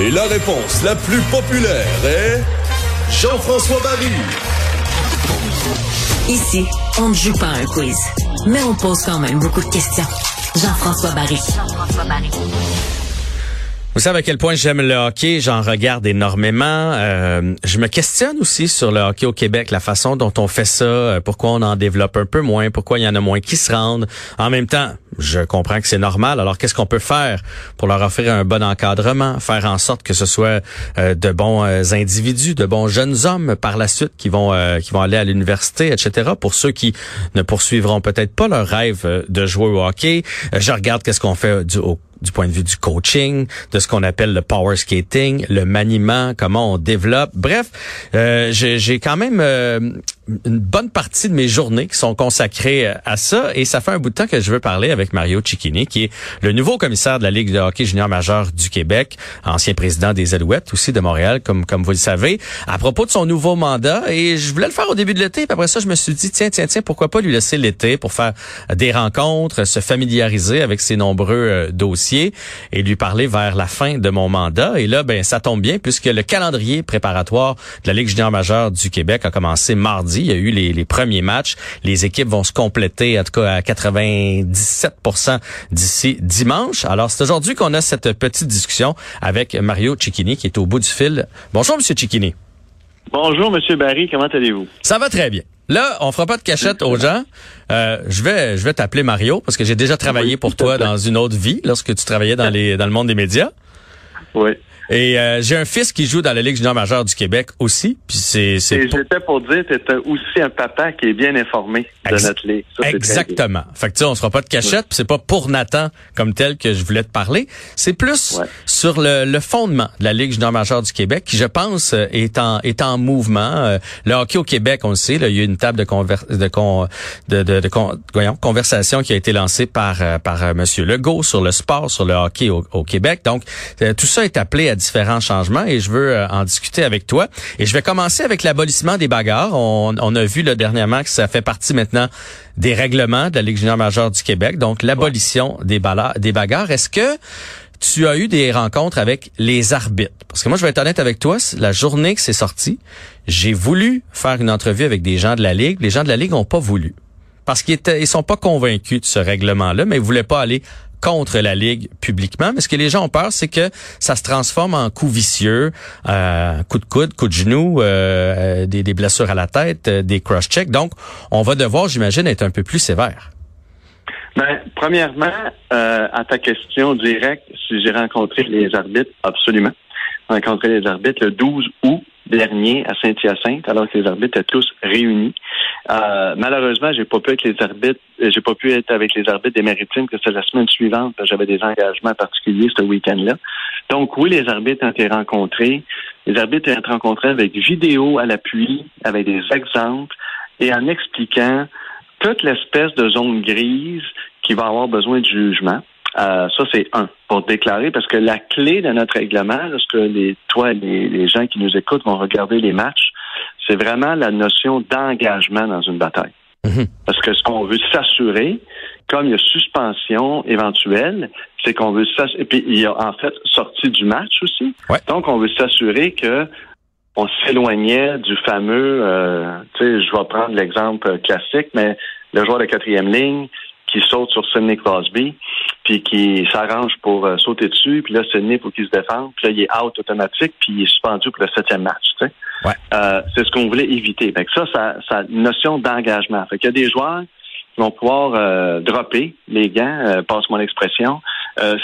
Et la réponse la plus populaire est Jean-François Barry. Ici, on ne joue pas à un quiz, mais on pose quand même beaucoup de questions. Jean-François Barry. Vous savez à quel point j'aime le hockey, j'en regarde énormément. Euh, je me questionne aussi sur le hockey au Québec, la façon dont on fait ça, euh, pourquoi on en développe un peu moins, pourquoi il y en a moins qui se rendent. En même temps, je comprends que c'est normal. Alors qu'est-ce qu'on peut faire pour leur offrir un bon encadrement, faire en sorte que ce soit euh, de bons individus, de bons jeunes hommes par la suite qui vont qui vont aller à l'université, etc. Pour ceux qui ne poursuivront peut-être pas leur rêve de jouer au hockey, je regarde qu'est-ce qu'on fait du, au du point de vue du coaching, de ce qu'on appelle le power skating, le maniement, comment on développe. Bref, euh, j'ai quand même euh, une bonne partie de mes journées qui sont consacrées euh, à ça et ça fait un bout de temps que je veux parler avec Mario Cicchini, qui est le nouveau commissaire de la Ligue de hockey junior majeur du Québec, ancien président des Alouettes aussi de Montréal, comme comme vous le savez, à propos de son nouveau mandat. Et je voulais le faire au début de l'été, puis après ça, je me suis dit, tiens, tiens, tiens, pourquoi pas lui laisser l'été pour faire des rencontres, se familiariser avec ses nombreux dossiers et lui parler vers la fin de mon mandat. Et là, ben ça tombe bien puisque le calendrier préparatoire de la Ligue junior majeure du Québec a commencé mardi. Il y a eu les, premiers matchs. Les équipes vont se compléter, en tout cas à 97% d'ici dimanche. Alors, c'est aujourd'hui qu'on a cette petite discussion avec Mario Cicchini qui est au bout du fil. Bonjour, Monsieur Cicchini. Bonjour, Monsieur Barry. Comment allez-vous? Ça va très bien. Là, on fera pas de cachette aux gens. Euh, je vais, je vais t'appeler Mario parce que j'ai déjà travaillé pour toi dans une autre vie lorsque tu travaillais dans les dans le monde des médias. Oui. Et euh, j'ai un fils qui joue dans la Ligue junior majeure du Québec aussi. Puis c'est, c'est Et j'étais pour dire, tu aussi un papa qui est bien informé de notre ligue. Exactement. Fait que tu sais, on sera pas de cachette. C'est pas pour Nathan comme tel que je voulais te parler. C'est plus sur le, le, fondement de la Ligue junior majeure du Québec qui, je pense, euh, est en est en mouvement. Euh, le hockey au Québec, on le sait, là, il y a une table de conver de, con, de, de, de voyons, conversation qui a été lancée par par Monsieur Legault sur le sport, sur le hockey au, au Québec. Donc tout ça est appelé à différents changements et je veux euh, en discuter avec toi. Et je vais commencer avec l'abolissement des bagarres. On, on, a vu le dernièrement que ça fait partie maintenant des règlements de la Ligue junior majeure du Québec. Donc l'abolition des, des bagarres. Est-ce que tu as eu des rencontres avec les arbitres? Parce que moi, je vais être honnête avec toi, la journée que c'est sorti, j'ai voulu faire une entrevue avec des gens de la Ligue. Les gens de la Ligue n'ont pas voulu. Parce qu'ils étaient, ils sont pas convaincus de ce règlement-là, mais ils voulaient pas aller contre la Ligue publiquement. Mais ce que les gens ont peur, c'est que ça se transforme en coup vicieux, euh, coup de coude, coup de genou, euh, des, des, blessures à la tête, euh, des cross-checks. Donc, on va devoir, j'imagine, être un peu plus sévère. Ben, premièrement, euh, à ta question directe, si j'ai rencontré les arbitres, absolument. Rencontré les arbitres le 12 août dernier à Saint-Hyacinthe, alors que les arbitres étaient tous réunis. Euh, malheureusement, j'ai pas pu être les arbitres, euh, j'ai pas pu être avec les arbitres des maritimes que c'était la semaine suivante, parce que j'avais des engagements particuliers ce week-end-là. Donc oui, les arbitres ont été rencontrés. Les arbitres ont été rencontrés avec vidéo à l'appui, avec des exemples et en expliquant toute l'espèce de zone grise qui va avoir besoin de jugement. Euh, ça, c'est un, pour déclarer, parce que la clé de notre règlement, lorsque les, toi et les, gens qui nous écoutent vont regarder les matchs, c'est vraiment la notion d'engagement dans une bataille. Mhm. Parce que ce qu'on veut s'assurer, comme il y a suspension éventuelle, c'est qu'on veut s'assurer, et puis il y a en fait sorti du match aussi. Donc, on veut s'assurer que on s'éloignait du fameux, euh, tu sais, je vais prendre l'exemple classique, mais le joueur de quatrième ligne qui saute sur Sidney Crosby, puis qui s'arrange pour euh, sauter dessus, puis là, Sidney, faut qu'il se défende, puis là, il est out automatique, puis il est suspendu pour le septième match, tu sais. Euh, c'est ce qu'on voulait éviter. Fait que ça, ça, ça notion d'engagement. Fait qu'il y a des joueurs qui vont pouvoir euh, dropper les gants, passe mon expression,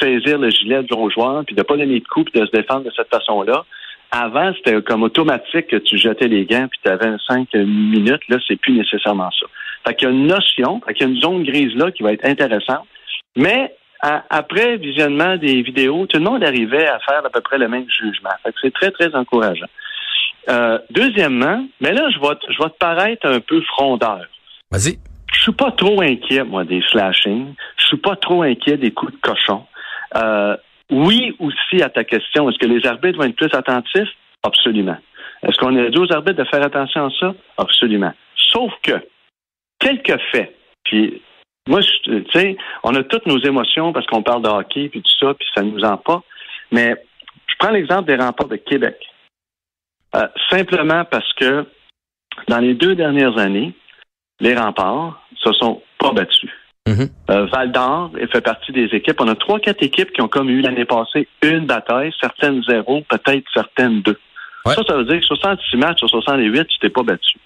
saisir le gilet de l'autre joueur, puis de pas donner de coup, puis de se défendre de cette façon-là. Avant, c'était comme automatique que tu jetais les gants puis tu avais cinq minutes. Là, c'est plus nécessairement ça. Fait qu'il y a une notion, fait qu'il y a une zone grise là qui va être intéressante. Mais après visionnement des vidéos, tout le monde arrivait à faire à peu près le même jugement. Fait que c'est très, très encourageant. Euh, deuxièmement, mais là, je vais, je vais te paraître un peu frondeur. Vas-y. Je suis pas trop inquiet, moi, des slashings. Je suis pas trop inquiet des coups de cochon. Euh, oui, aussi à ta question, est-ce que les arbitres vont être plus attentifs? Absolument. Est-ce qu'on a dit aux arbitres de faire attention à ça? Absolument. Sauf que, quelques faits, puis Moi, tu sais, on a toutes nos émotions parce qu'on parle de hockey puis tout ça, puis ça nous en pas. Mais je prends l'exemple des remparts de Québec. Euh, simplement parce que dans les deux dernières années, les remparts se sont pas battus. Mhm. Euh, Val d'Or fait partie des équipes. On a trois, quatre équipes qui ont comme eu l'année passée une bataille, certaines zéro, peut-être certaines deux. Ouais. Ça, ça veut dire que 66 matchs sur 68, tu t'es pas battu.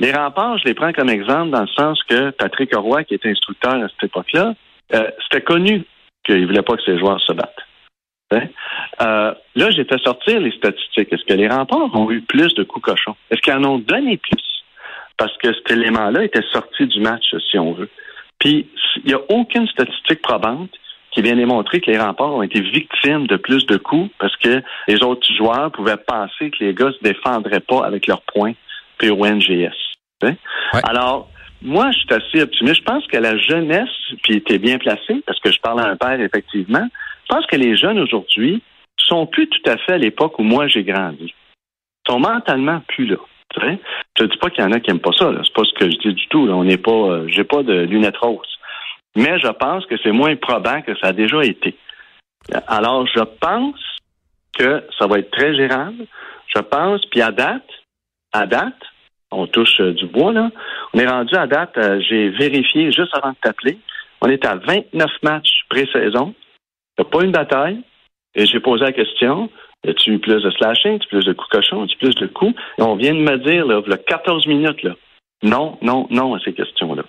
Les remparts, je les prends comme exemple dans le sens que Patrick Roy, qui était instructeur à cette époque-là, euh, c'était connu qu'il ne voulait pas que ses joueurs se battent. Hein? Euh, là, j'ai fait sortir les statistiques. Est-ce que les remparts ont eu plus de coups cochons? Est-ce qu'ils en ont donné plus? Parce que cet élément-là était sorti du match, si on veut. Puis, il n'y a aucune statistique probante qui vient démontrer que les remparts ont été victimes de plus de coups parce que les autres joueurs pouvaient penser que les gars se défendraient pas avec leurs points PONGS. Ouais. Alors, moi, je suis assez optimiste. Je pense que la jeunesse, puis tu es bien placé, parce que je parle à un père, effectivement, je pense que les jeunes aujourd'hui sont plus tout à fait à l'époque où moi j'ai grandi. Ils sont mentalement plus là. Je ne dis pas qu'il y en a qui n'aiment pas ça. là. C'est pas ce que je dis du tout. Là. On n'est pas. euh, j'ai pas de lunettes roses. Mais je pense que c'est moins probant que ça a déjà été. Alors, je pense que ça va être très gérable. Je pense, puis à date, à date, on touche euh, du bois, là. On est rendu à date, euh, j'ai vérifié juste avant de t'appeler, on est à 29 matchs pré-saison. Il n'y a pas une bataille. Et j'ai posé la question, as-tu plus de slashing, as-tu plus de coups cochons, as-tu plus de coups? Et on vient de me dire, là, là 14 minutes, là, non, non, non à ces questions-là.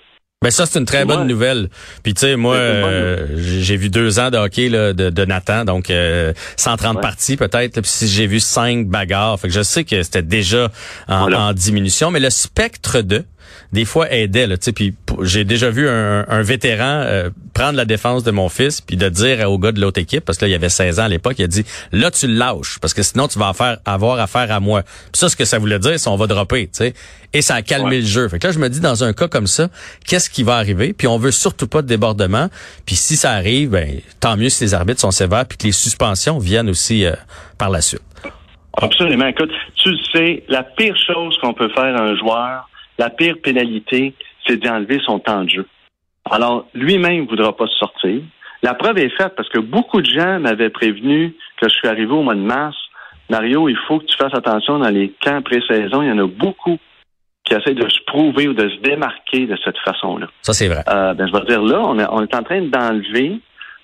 Ben ça c'est une très bonne Ouais. nouvelle. Puis tu sais moi euh, j'ai vu deux ans de hockey là, de, de Nathan donc euh, 130 Ouais. parties peut-être. Puis si j'ai vu cinq bagarres, fait que je sais que c'était déjà en, Voilà. en diminution, mais le spectre de des fois aidait là. Tu sais puis j'ai déjà vu un, un vétéran euh, prendre la défense de mon fils puis de dire au gars de l'autre équipe parce que là il y avait 16 ans à l'époque, il a dit là tu le lâches parce que sinon tu vas faire avoir affaire à moi. Puis ça ce que ça voulait dire c'est on va dropper, tu sais. Et ça a calmé Ouais. le jeu. Fait que là, je me dis, dans un cas comme ça, qu'est-ce qui va arriver? Puis on veut surtout pas de débordement. Puis si ça arrive, ben, tant mieux si les arbitres sont sévères puis que les suspensions viennent aussi euh, par la suite. Absolument. Écoute, tu sais, la pire chose qu'on peut faire à un joueur, la pire pénalité, c'est d'enlever son temps de jeu. Alors, lui-même ne voudra pas se sortir. La preuve est faite parce que beaucoup de gens m'avaient prévenu que je suis arrivé au mois de mars. Mario, il faut que tu fasses attention dans les camps pré-saison. Il y en a beaucoup qui essaient de se prouver ou de se démarquer de cette façon-là. Ça, c'est vrai. Euh, ben, je vais dire là, on est, on est en train d'enlever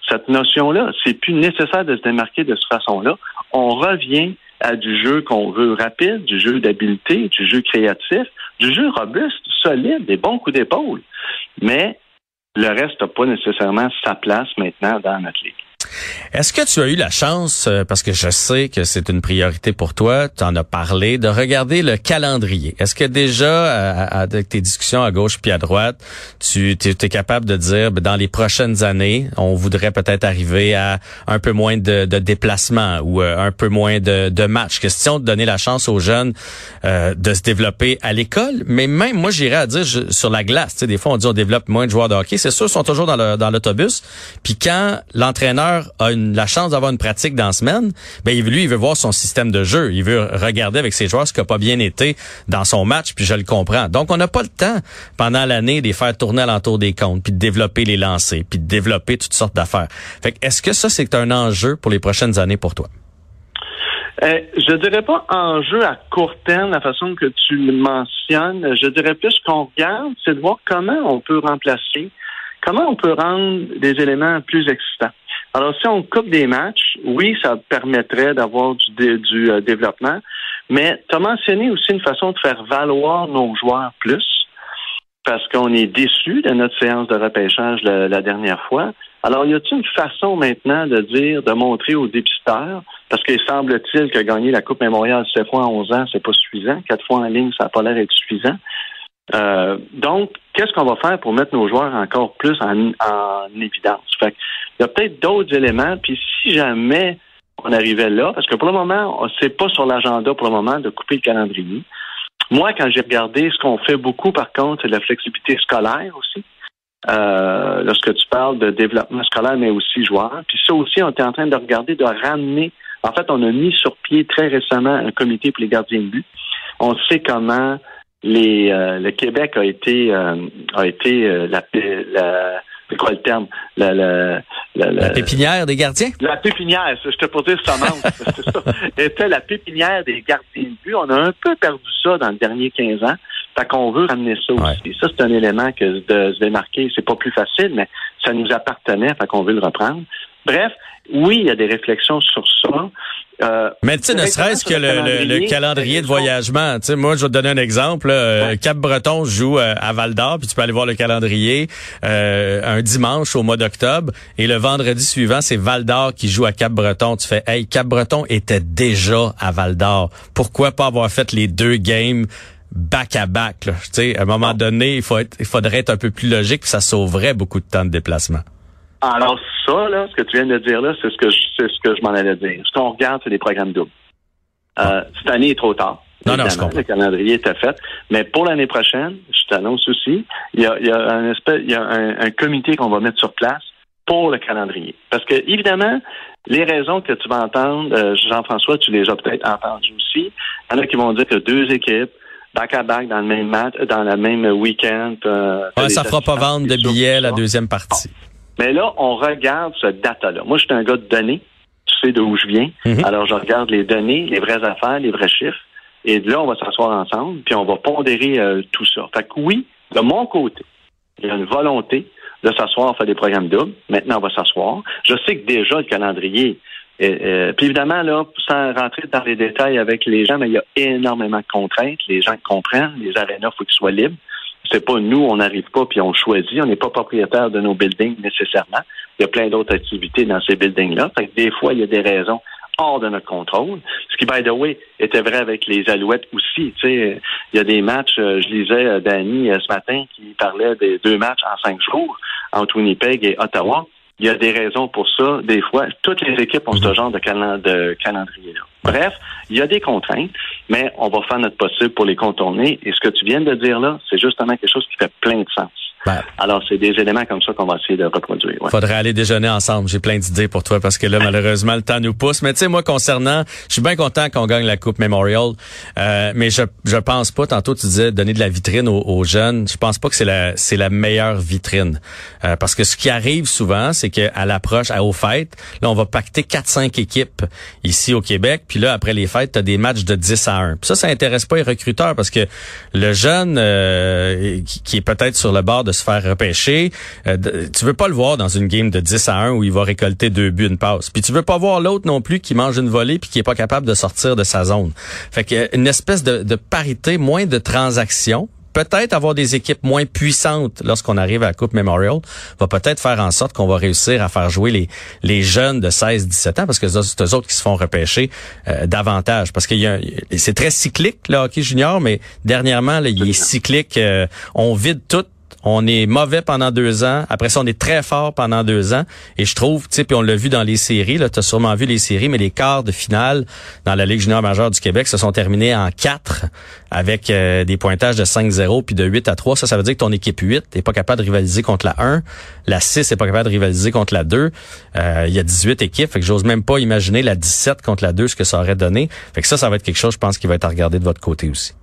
cette notion-là. C'est plus nécessaire de se démarquer de cette façon-là. On revient à du jeu qu'on veut rapide, du jeu d'habileté, du jeu créatif, du jeu robuste, solide, des bons coups d'épaule. Mais le reste n'a pas nécessairement sa place maintenant dans notre ligue. Est-ce que tu as eu la chance, euh, parce que je sais que c'est une priorité pour toi, tu en as parlé, de regarder le calendrier? Est-ce que déjà, euh, avec tes discussions à gauche puis à droite, tu es, capable de dire, ben, dans les prochaines années, on voudrait peut-être arriver à un peu moins de, de déplacements ou euh, un peu moins de, de matchs? Question de donner la chance aux jeunes de se développer à l'école, mais même, moi, j'irais à dire sur la glace. Des fois, on dit on développe moins de joueurs de hockey. C'est sûr, ils sont toujours dans l'autobus. Puis quand l'entraîneur a une, la chance d'avoir une pratique dans la semaine, ben lui, il veut voir son système de jeu. Il veut regarder avec ses joueurs ce qui n'a pas bien été dans son match, puis je le comprends. Donc, on n'a pas le temps pendant l'année de les faire tourner alentour des comptes, puis de développer les lancers, puis de développer toutes sortes d'affaires. Fait est-ce que ça, c'est un enjeu pour les prochaines années pour toi? Euh, je dirais pas enjeu à court terme, la façon que tu le mentionnes. Je dirais plus qu'on regarde, c'est de voir comment on peut remplacer, comment on peut rendre des éléments plus excitants. Alors, si on coupe des matchs, oui, ça permettrait d'avoir du, du euh, développement, mais tu as mentionné aussi une façon de faire valoir nos joueurs plus, parce qu'on est déçu de notre séance de repêchage la, la dernière fois. Alors, y a-t-il une façon maintenant de dire, de montrer aux dépisteurs, parce qu'il semble-t-il que gagner la Coupe Mémoriale sept fois en 11 ans, c'est pas suffisant. Quatre fois en ligne, ça n'a pas l'air d'être suffisant. Euh, donc, qu'est-ce qu'on va faire pour mettre nos joueurs encore plus en, en évidence? Fait il y a peut-être d'autres éléments, puis si jamais on arrivait là, parce que pour le moment, c'est pas sur l'agenda pour le moment de couper le calendrier. Moi, quand j'ai regardé, ce qu'on fait beaucoup, par contre, c'est de la flexibilité scolaire aussi. Euh, lorsque tu parles de développement scolaire, mais aussi joueur. Puis ça aussi, on était en train de regarder, de ramener. En fait, on a mis sur pied très récemment un comité pour les gardiens de but. On sait comment les, le Québec a été a été la, la c'est quoi le terme? La, la, la, pépinière des gardiens? La pépinière, je te posais ça, ça. était la pépinière des gardiens de but. On a un peu perdu ça dans les derniers 15 ans. Fait qu'on veut ramener ça aussi. Ça, c'est un élément que de se démarquer, c'est pas plus facile, mais ça nous appartenait, fait qu'on veut le reprendre. Bref, oui, il y a des réflexions sur ça. Euh, mais tu sais, ne serait-ce que le, calendrier, de voyagement. Tu sais, moi, je vais te donner un exemple. Euh, Cap-Breton joue euh, à Val-d'Or, puis tu peux aller voir le calendrier un dimanche au mois d'octobre, et le vendredi suivant, c'est Val-d'Or qui joue à Cap-Breton. Tu fais, hey, Cap-Breton était déjà à Val-d'Or. Pourquoi pas avoir fait les deux games back à back. Tu sais, à un moment donné, il, faut il faudrait être un peu plus logique, puis ça sauverait beaucoup de temps de déplacement. Alors ça, là, ce que tu viens de dire là, c'est ce que je, ce que je m'en allais dire. Ce qu'on regarde, c'est des programmes doubles. Euh, cette année est trop tard. Non, non, je comprends. Le calendrier était fait. Mais pour l'année prochaine, je t'annonce aussi, il y a, il y a un espèce, il y a un, comité qu'on va mettre sur place pour le calendrier. Parce que, évidemment, les raisons que tu vas entendre, euh, Jean-François, tu les as peut-être entendues aussi. Il y en a qui vont dire que deux équipes, back à back dans le même match, dans le même week-end. Euh, ça fera pas vendre de billets la deuxième partie. Mais là, on regarde ce data-là. Moi, je suis un gars de données. Tu sais d'où je viens. Mhm. Alors, je regarde les données, les vraies affaires, les vrais chiffres. Et là, on va s'asseoir ensemble, puis on va pondérer euh, tout ça. Fait que oui, de mon côté, il y a une volonté de s'asseoir, faire des programmes doubles. Maintenant, on va s'asseoir. Je sais que déjà, le calendrier euh, puis évidemment, là, sans rentrer dans les détails avec les gens, mais il y a énormément de contraintes. Les gens comprennent. Les arénas, il faut qu'ils soient libres c'est pas nous, on n'arrive pas puis on choisit. On n'est pas propriétaire de nos buildings nécessairement. Il y a plein d'autres activités dans ces buildings-là. des fois, il y a des raisons hors de notre contrôle. Ce qui, by the way, était vrai avec les Alouettes aussi. Il y a des matchs, euh, je lisais euh, Danny euh, ce matin qui parlait des deux matchs en cinq jours entre Winnipeg et Ottawa. Il y a des raisons pour ça. Des fois, toutes les équipes ont ce mhm. genre de, de calendrier-là. Bref, il y a des contraintes, mais on va faire notre possible pour les contourner. Et ce que tu viens de dire là, c'est justement quelque chose qui fait plein de sens. Ben, Alors, c'est des éléments comme ça qu'on va essayer de reproduire. Ouais. Faudrait aller déjeuner ensemble. J'ai plein d'idées pour toi parce que là, malheureusement, le temps nous pousse. Mais tu sais, moi, concernant, je suis bien content qu'on gagne la Coupe Memorial. Euh, mais je je pense pas. Tantôt, tu disais donner de la vitrine aux, jeunes. Je pense pas que c'est la c'est la meilleure vitrine euh, parce que ce qui arrive souvent, c'est qu'à l'approche, à aux fêtes, là, on va pacter 4-5 équipes ici au Québec. Puis là, après les fêtes, t'as des matchs de 10 à 1. Puis ça, ça intéresse pas les recruteurs parce que le jeune euh, qui, qui est peut-être sur le bord de se faire repêcher. Euh, tu veux pas le voir dans une game de 10 à 1 où il va récolter deux buts, une passe. Puis tu veux pas voir l'autre non plus qui mange une volée puis qui est pas capable de sortir de sa zone. Fait que une espèce de, de parité, moins de transactions peut-être avoir des équipes moins puissantes lorsqu'on arrive à la Coupe Memorial va peut-être faire en sorte qu'on va réussir à faire jouer les, les jeunes de 16-17 ans parce que c'est eux autres qui se font repêcher euh, davantage parce que c'est très cyclique le hockey junior mais dernièrement là, il est cyclique euh, on vide tout on est mauvais pendant deux ans. Après ça, on est très fort pendant deux ans. Et je trouve, tu sais, puis on l'a vu dans les séries, là, tu as sûrement vu les séries, mais les quarts de finale dans la Ligue junior majeure du Québec se sont terminés en quatre avec euh, des pointages de 5-0 puis de 8 à 3. Ça, ça veut dire que ton équipe 8 n'est pas capable de rivaliser contre la 1. La 6 n'est pas capable de rivaliser contre la 2. Euh, il y a 18 équipes, fait que j'ose même pas imaginer la 17 contre la 2, ce que ça aurait donné. Fait que ça, ça va être quelque chose, je pense, qui va être à regarder de votre côté aussi.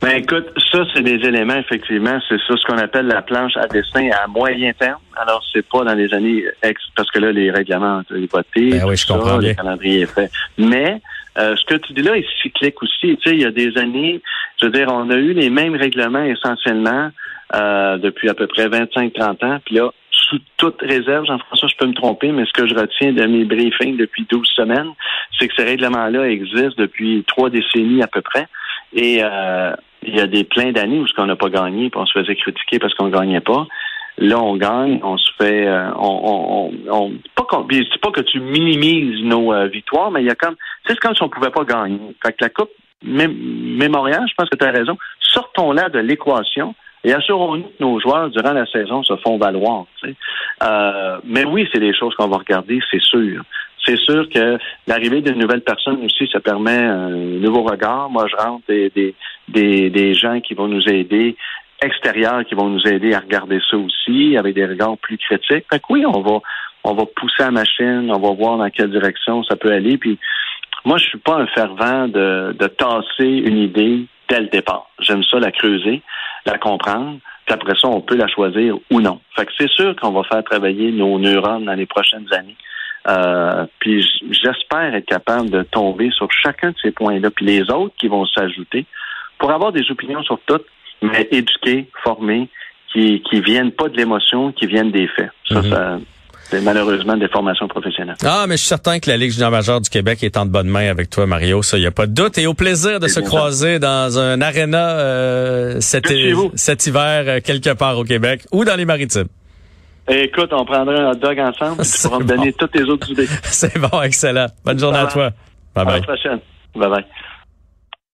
Ben écoute, ça c'est des éléments effectivement, c'est ça ce qu'on appelle la planche à dessin à moyen terme. Alors c'est pas dans les années ex parce que là les règlements ont été votés, ben oui, je comprends le calendrier est fait. Mais euh, ce que tu dis là est cyclique aussi. Tu sais, il y a des années, je veux dire, on a eu les mêmes règlements essentiellement euh, depuis à peu près 25-30 ans. Puis là, sous toute réserve, Jean-François, je peux me tromper, mais ce que je retiens de mes briefings depuis 12 semaines, c'est que ces règlements-là existent depuis trois décennies à peu près. Et euh, il y a des plein d'années où ce qu'on n'a pas gagné, puis on se faisait critiquer parce qu'on ne gagnait pas. Là, on gagne, on se fait, euh, on, on, on pas pas que tu minimises nos euh, victoires, mais il y a comme, c'est comme si on pouvait pas gagner. Fait que la coupe mémoriale, je pense que tu as raison. Sortons-la de l'équation et assurons-nous que nos joueurs durant la saison se font valoir. Euh, mais oui, c'est des choses qu'on va regarder, c'est sûr c'est sûr que l'arrivée d'une nouvelle personne aussi, ça permet un nouveau regard. Moi, je rentre des, des, des, gens qui vont nous aider extérieurs qui vont nous aider à regarder ça aussi avec des regards plus critiques. Fait que oui, on va on va pousser la machine, on va voir dans quelle direction ça peut aller. Puis moi, je suis pas un fervent de, de tasser une idée dès le départ. J'aime ça la creuser, la comprendre, puis après ça, on peut la choisir ou non. Fait que c'est sûr qu'on va faire travailler nos neurones dans les prochaines années. Euh, puis j'espère être capable de tomber sur chacun de ces points-là, puis les autres qui vont s'ajouter, pour avoir des opinions sur toutes, mais éduquer, former, qui, qui viennent pas de l'émotion, qui viennent des faits. Ça, Mhm. ça c'est malheureusement des formations professionnelles. Ah, mais je suis certain que la Ligue junior majeure du Québec est en de bonnes mains avec toi, Mario. Ça, il n'y a pas de doute. Et au plaisir de C'est se croiser dans un aréna euh, cet, cet hiver euh, quelque part au Québec ou dans les maritimes. Écoute, on prendrait un hot dog ensemble, puis tu pourras me donner toutes tes autres idées. C'est bon, excellent. Bonne journée à toi. Bye À la bye. prochaine. Bye bye.